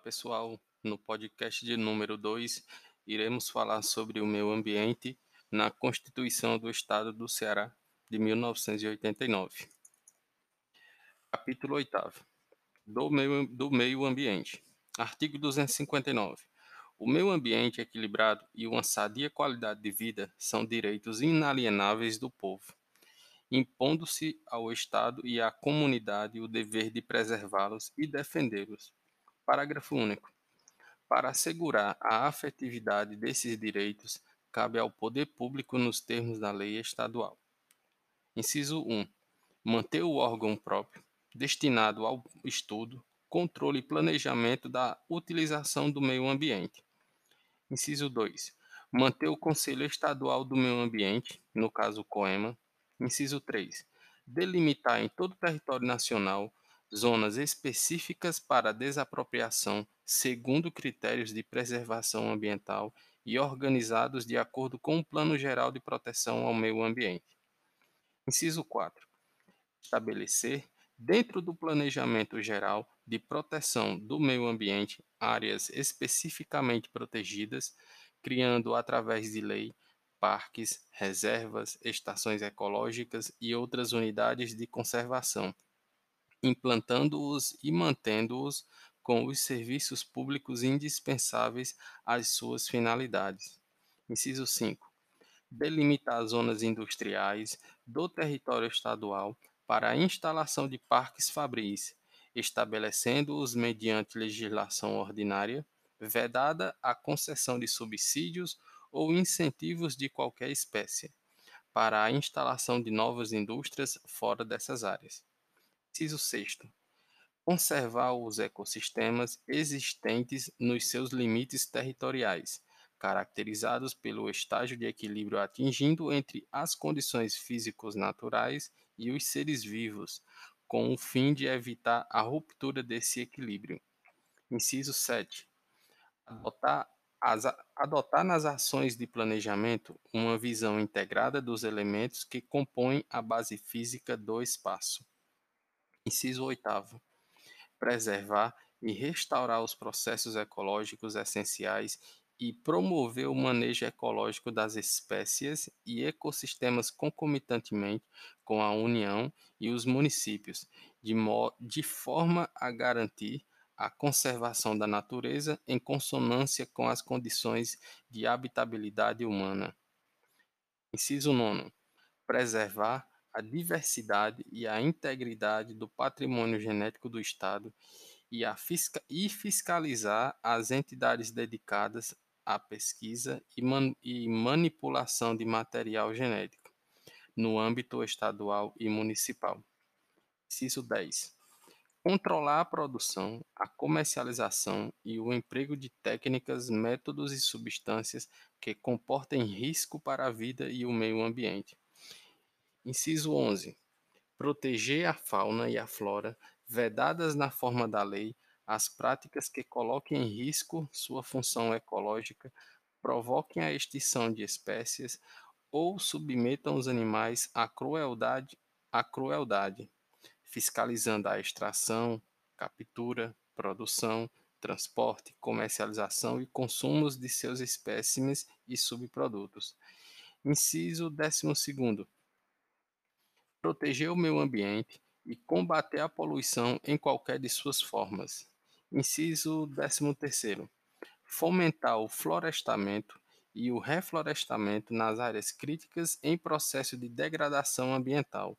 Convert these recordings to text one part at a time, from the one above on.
pessoal. No podcast de número 2, iremos falar sobre o meio ambiente na Constituição do Estado do Ceará de 1989. Capítulo 8 do meio, do meio ambiente. Artigo 259. O meio ambiente equilibrado e uma sadia qualidade de vida são direitos inalienáveis do povo, impondo-se ao Estado e à comunidade o dever de preservá-los e defendê-los Parágrafo único. Para assegurar a afetividade desses direitos, cabe ao poder público nos termos da lei estadual. Inciso 1. Manter o órgão próprio, destinado ao estudo, controle e planejamento da utilização do meio ambiente. Inciso 2. Manter o Conselho Estadual do Meio Ambiente, no caso COEMA. Inciso 3. Delimitar em todo o território nacional zonas específicas para desapropriação segundo critérios de preservação ambiental e organizados de acordo com o Plano Geral de Proteção ao Meio Ambiente. Inciso 4. Estabelecer, dentro do Planejamento Geral de Proteção do Meio Ambiente, áreas especificamente protegidas, criando através de lei parques, reservas, estações ecológicas e outras unidades de conservação implantando-os e mantendo-os com os serviços públicos indispensáveis às suas finalidades. Inciso 5. Delimitar zonas industriais do território estadual para a instalação de parques fabris, estabelecendo-os mediante legislação ordinária, vedada a concessão de subsídios ou incentivos de qualquer espécie, para a instalação de novas indústrias fora dessas áreas. Inciso 6. Conservar os ecossistemas existentes nos seus limites territoriais, caracterizados pelo estágio de equilíbrio atingido entre as condições físicos naturais e os seres vivos, com o fim de evitar a ruptura desse equilíbrio. Inciso 7. Adotar, as, adotar nas ações de planejamento uma visão integrada dos elementos que compõem a base física do espaço. Inciso oitavo: preservar e restaurar os processos ecológicos essenciais e promover o manejo ecológico das espécies e ecossistemas concomitantemente com a União e os municípios, de, de forma a garantir a conservação da natureza em consonância com as condições de habitabilidade humana. Inciso 9. Preservar a diversidade e a integridade do patrimônio genético do Estado e, a fisca e fiscalizar as entidades dedicadas à pesquisa e, man e manipulação de material genético no âmbito estadual e municipal. Inciso 10. Controlar a produção, a comercialização e o emprego de técnicas, métodos e substâncias que comportem risco para a vida e o meio ambiente Inciso 11. Proteger a fauna e a flora, vedadas na forma da lei, as práticas que coloquem em risco sua função ecológica, provoquem a extinção de espécies ou submetam os animais à crueldade, à crueldade, fiscalizando a extração, captura, produção, transporte, comercialização e consumos de seus espécimes e subprodutos. Inciso 12 proteger o meio ambiente e combater a poluição em qualquer de suas formas. Inciso 13. Fomentar o florestamento e o reflorestamento nas áreas críticas em processo de degradação ambiental,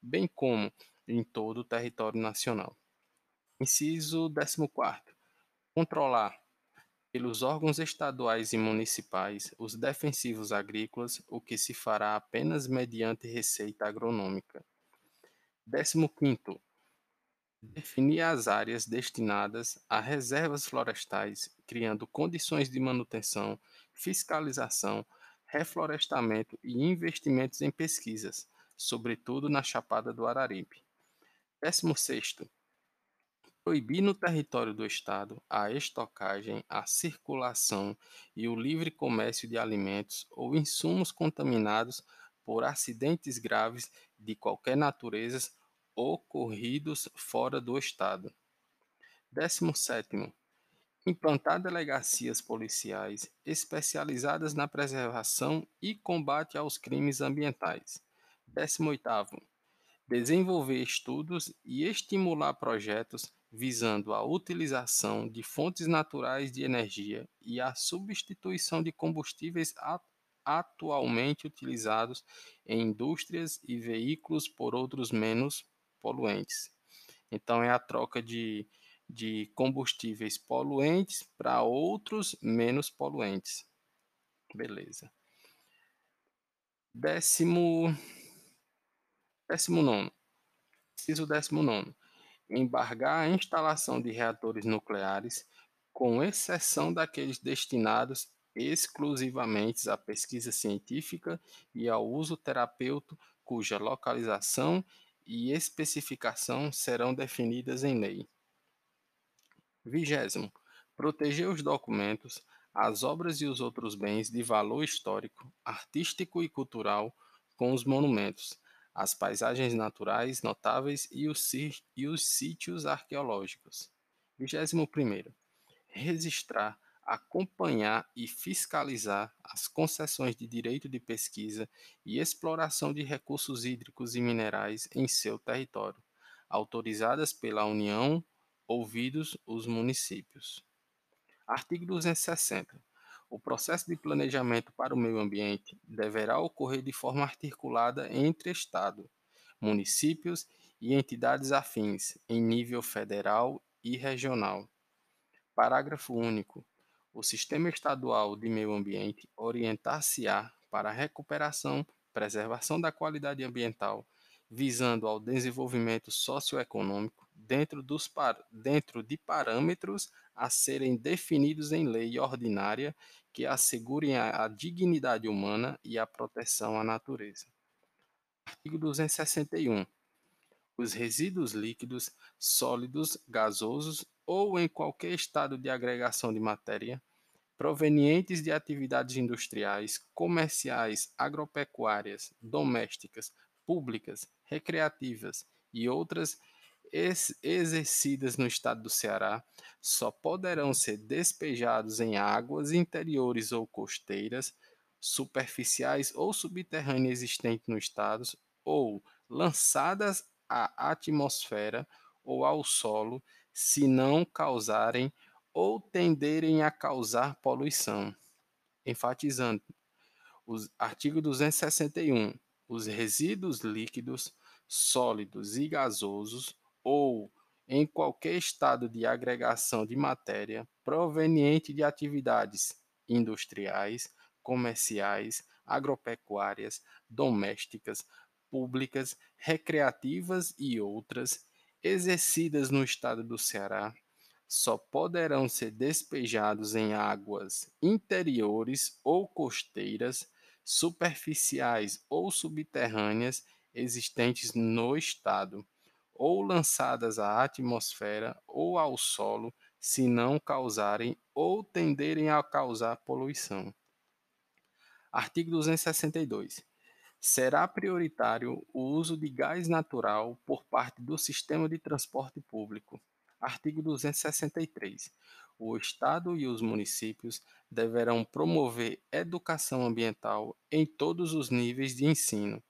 bem como em todo o território nacional. Inciso 14. Controlar pelos órgãos estaduais e municipais os defensivos agrícolas, o que se fará apenas mediante receita agronômica. 15. Definir as áreas destinadas a reservas florestais, criando condições de manutenção, fiscalização, reflorestamento e investimentos em pesquisas, sobretudo na Chapada do Araripe. 16 proibir no território do Estado a estocagem, a circulação e o livre comércio de alimentos ou insumos contaminados por acidentes graves de qualquer natureza ocorridos fora do Estado. 17. implantar delegacias policiais especializadas na preservação e combate aos crimes ambientais. 18º, desenvolver estudos e estimular projetos visando a utilização de fontes naturais de energia e a substituição de combustíveis atualmente utilizados em indústrias e veículos por outros menos poluentes. Então, é a troca de de combustíveis poluentes para outros menos poluentes. Beleza. Décimo, décimo nono. Inciso décimo nono. Embargar a instalação de reatores nucleares, com exceção daqueles destinados exclusivamente à pesquisa científica e ao uso terapêutico, cuja localização e especificação serão definidas em lei. Vigésimo, proteger os documentos, as obras e os outros bens de valor histórico, artístico e cultural com os monumentos, as paisagens naturais notáveis e os, e os sítios arqueológicos. Vigésimo primeiro, registrar, acompanhar e fiscalizar as concessões de direito de pesquisa e exploração de recursos hídricos e minerais em seu território, autorizadas pela União ouvidos os municípios. Artigo 260. O processo de planejamento para o meio ambiente deverá ocorrer de forma articulada entre Estado, municípios e entidades afins, em nível federal e regional. Parágrafo único. O Sistema Estadual de Meio Ambiente orientar-se-á para a recuperação, preservação da qualidade ambiental, visando ao desenvolvimento socioeconômico dentro, dos dentro de parâmetros a serem definidos em lei ordinária que assegurem a, a dignidade humana e a proteção à natureza. Artigo 261. Os resíduos líquidos, sólidos, gasosos ou em qualquer estado de agregação de matéria provenientes de atividades industriais, comerciais, agropecuárias, domésticas, públicas, recreativas e outras exercidas no estado do Ceará só poderão ser despejados em águas interiores ou costeiras, superficiais ou subterrâneas existentes no estado, ou lançadas à atmosfera ou ao solo, se não causarem ou tenderem a causar poluição. Enfatizando, o artigo 261, os resíduos líquidos, sólidos e gasosos ou em qualquer estado de agregação de matéria proveniente de atividades industriais, comerciais, agropecuárias, domésticas, públicas, recreativas e outras, exercidas no estado do Ceará, só poderão ser despejados em águas interiores ou costeiras, superficiais ou subterrâneas existentes no estado ou lançadas à atmosfera ou ao solo, se não causarem ou tenderem a causar poluição. Artigo 262. Será prioritário o uso de gás natural por parte do sistema de transporte público. Artigo 263. O Estado e os municípios deverão promover educação ambiental em todos os níveis de ensino,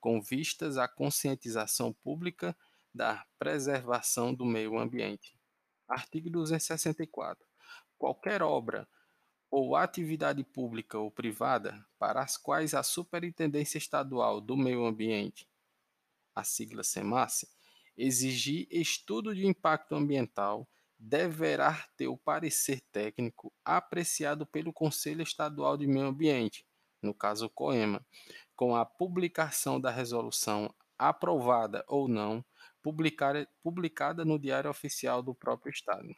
com vistas à conscientização pública da preservação do meio ambiente. Artigo 264. Qualquer obra ou atividade pública ou privada para as quais a Superintendência Estadual do Meio Ambiente, a sigla SEMASSE, exigir estudo de impacto ambiental, deverá ter o parecer técnico apreciado pelo Conselho Estadual de Meio Ambiente, no caso COEMA, com a publicação da resolução aprovada ou não publicada no Diário Oficial do próprio Estado.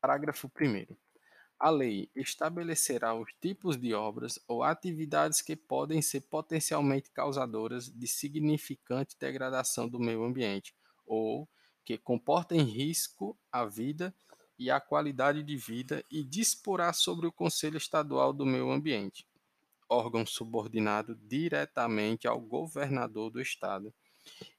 Parágrafo 1. A lei estabelecerá os tipos de obras ou atividades que podem ser potencialmente causadoras de significante degradação do meio ambiente ou que comportem risco à vida e à qualidade de vida e disporá sobre o Conselho Estadual do Meio Ambiente, órgão subordinado diretamente ao governador do Estado,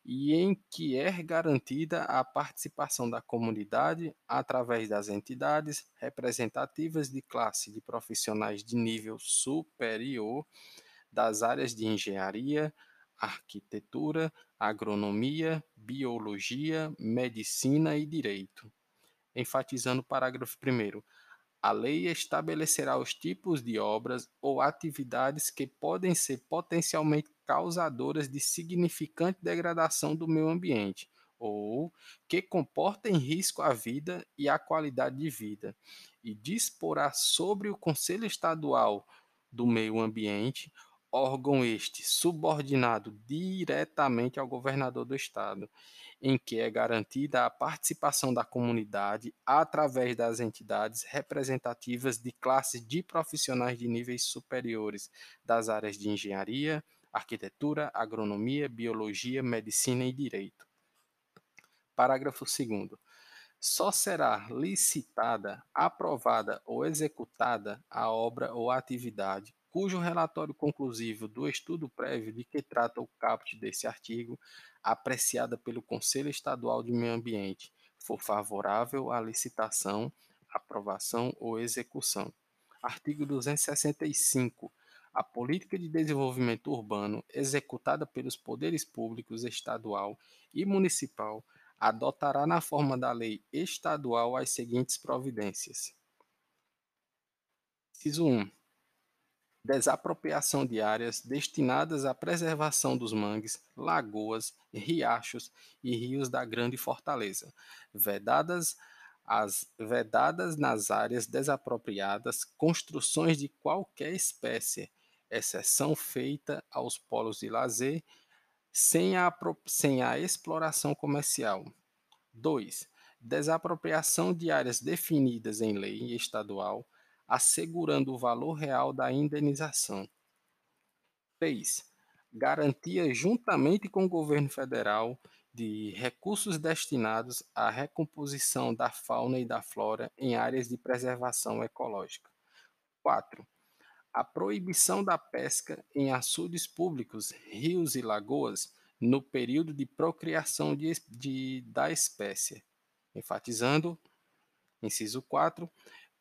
e em que é garantida a participação da comunidade através das entidades representativas de classe de profissionais de nível superior das áreas de engenharia, arquitetura, agronomia, biologia, medicina e direito. Enfatizando o parágrafo 1 a lei estabelecerá os tipos de obras ou atividades que podem ser potencialmente causadoras de significante degradação do meio ambiente ou que comportem risco à vida e à qualidade de vida, e disporá sobre o Conselho Estadual do Meio Ambiente, órgão este subordinado diretamente ao governador do estado, em que é garantida a participação da comunidade através das entidades representativas de classes de profissionais de níveis superiores das áreas de engenharia, arquitetura, agronomia, biologia, medicina e direito. Parágrafo 2 só será licitada, aprovada ou executada a obra ou atividade cujo relatório conclusivo do estudo prévio de que trata o caput desse artigo apreciada pelo Conselho Estadual de Meio Ambiente, for favorável à licitação, aprovação ou execução. Artigo 265. A política de desenvolvimento urbano executada pelos poderes públicos estadual e municipal adotará na forma da lei estadual as seguintes providências. Inciso 1 desapropriação de áreas destinadas à preservação dos mangues, lagoas, riachos e rios da Grande Fortaleza, vedadas as vedadas nas áreas desapropriadas construções de qualquer espécie, exceção feita aos polos de lazer sem a, sem a exploração comercial. 2. Desapropriação de áreas definidas em lei estadual assegurando o valor real da indenização. 3. Garantia, juntamente com o governo federal, de recursos destinados à recomposição da fauna e da flora em áreas de preservação ecológica. 4. A proibição da pesca em açudes públicos, rios e lagoas no período de procriação de, de, da espécie. Enfatizando, inciso 4,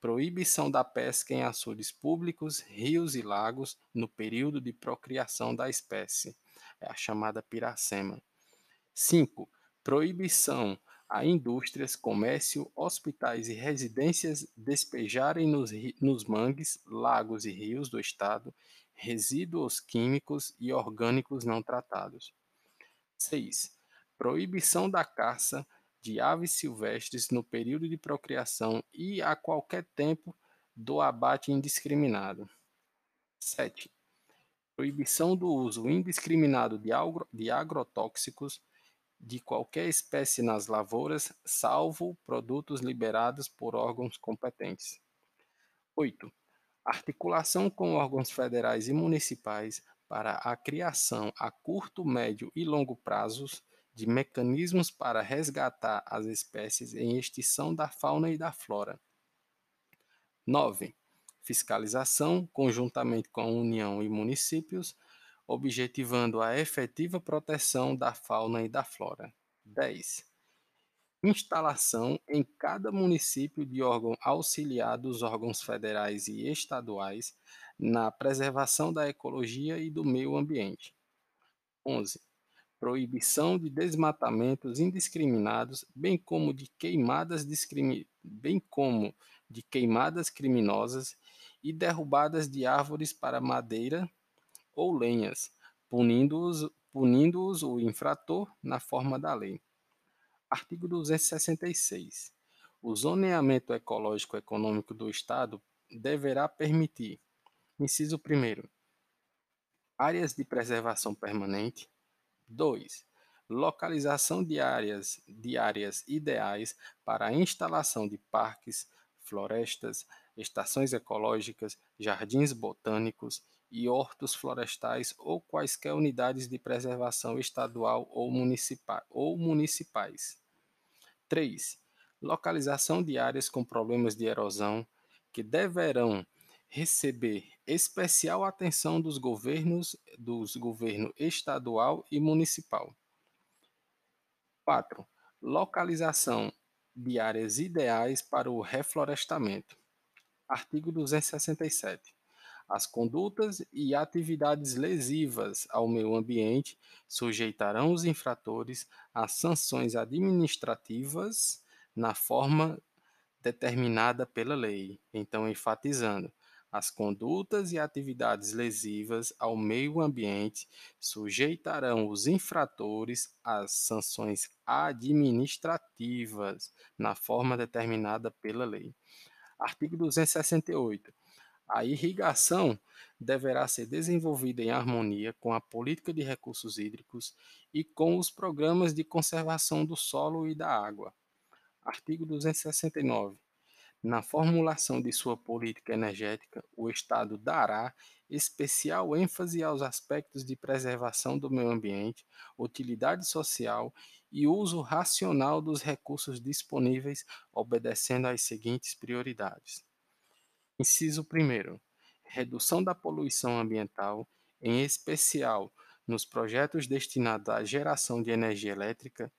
proibição da pesca em açudes públicos, rios e lagos no período de procriação da espécie, é a chamada piracema. 5. Proibição a indústrias, comércio, hospitais e residências despejarem nos, nos mangues, lagos e rios do Estado resíduos químicos e orgânicos não tratados. 6. Proibição da caça de aves silvestres no período de procriação e a qualquer tempo do abate indiscriminado. 7. Proibição do uso indiscriminado de, agro, de agrotóxicos de qualquer espécie nas lavouras, salvo produtos liberados por órgãos competentes. 8. Articulação com órgãos federais e municipais para a criação a curto, médio e longo prazos de mecanismos para resgatar as espécies em extinção da fauna e da flora. 9. Fiscalização, conjuntamente com a União e municípios, objetivando a efetiva proteção da fauna e da flora. 10. Instalação em cada município de órgão auxiliar dos órgãos federais e estaduais na preservação da ecologia e do meio ambiente. 11 proibição de desmatamentos indiscriminados, bem como de queimadas, bem como de queimadas criminosas e derrubadas de árvores para madeira ou lenhas, punindo-os punindo o infrator na forma da lei. Artigo 266. O zoneamento ecológico econômico do Estado deverá permitir, inciso 1, áreas de preservação permanente, 2. Localização de áreas, de áreas ideais para a instalação de parques, florestas, estações ecológicas, jardins botânicos e hortos florestais ou quaisquer unidades de preservação estadual ou, municipal, ou municipais. 3. Localização de áreas com problemas de erosão que deverão receber especial atenção dos governos dos governo estadual e municipal. 4. Localização de áreas ideais para o reflorestamento. Artigo 267. As condutas e atividades lesivas ao meio ambiente sujeitarão os infratores a sanções administrativas na forma determinada pela lei. Então, enfatizando, as condutas e atividades lesivas ao meio ambiente sujeitarão os infratores às sanções administrativas na forma determinada pela lei. Artigo 268. A irrigação deverá ser desenvolvida em harmonia com a política de recursos hídricos e com os programas de conservação do solo e da água. Artigo 269. Na formulação de sua política energética, o Estado dará especial ênfase aos aspectos de preservação do meio ambiente, utilidade social e uso racional dos recursos disponíveis, obedecendo às seguintes prioridades: Inciso 1. Redução da poluição ambiental, em especial nos projetos destinados à geração de energia elétrica.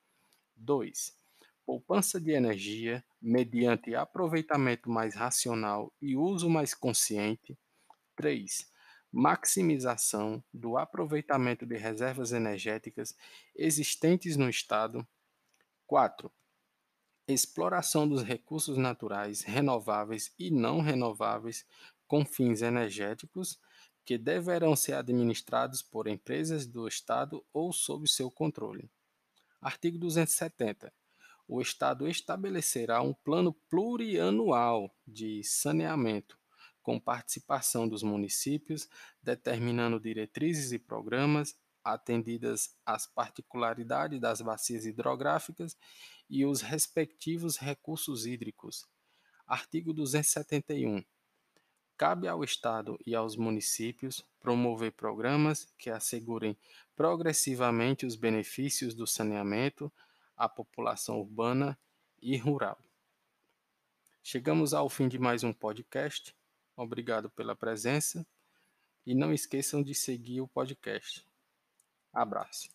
2 poupança de energia mediante aproveitamento mais racional e uso mais consciente. 3. Maximização do aproveitamento de reservas energéticas existentes no Estado. 4. Exploração dos recursos naturais renováveis e não renováveis com fins energéticos que deverão ser administrados por empresas do Estado ou sob seu controle. Artigo 270 o Estado estabelecerá um plano plurianual de saneamento, com participação dos municípios, determinando diretrizes e programas atendidas às particularidades das bacias hidrográficas e os respectivos recursos hídricos. Artigo 271. Cabe ao Estado e aos municípios promover programas que assegurem progressivamente os benefícios do saneamento, à população urbana e rural. Chegamos ao fim de mais um podcast. Obrigado pela presença e não esqueçam de seguir o podcast. Abraço.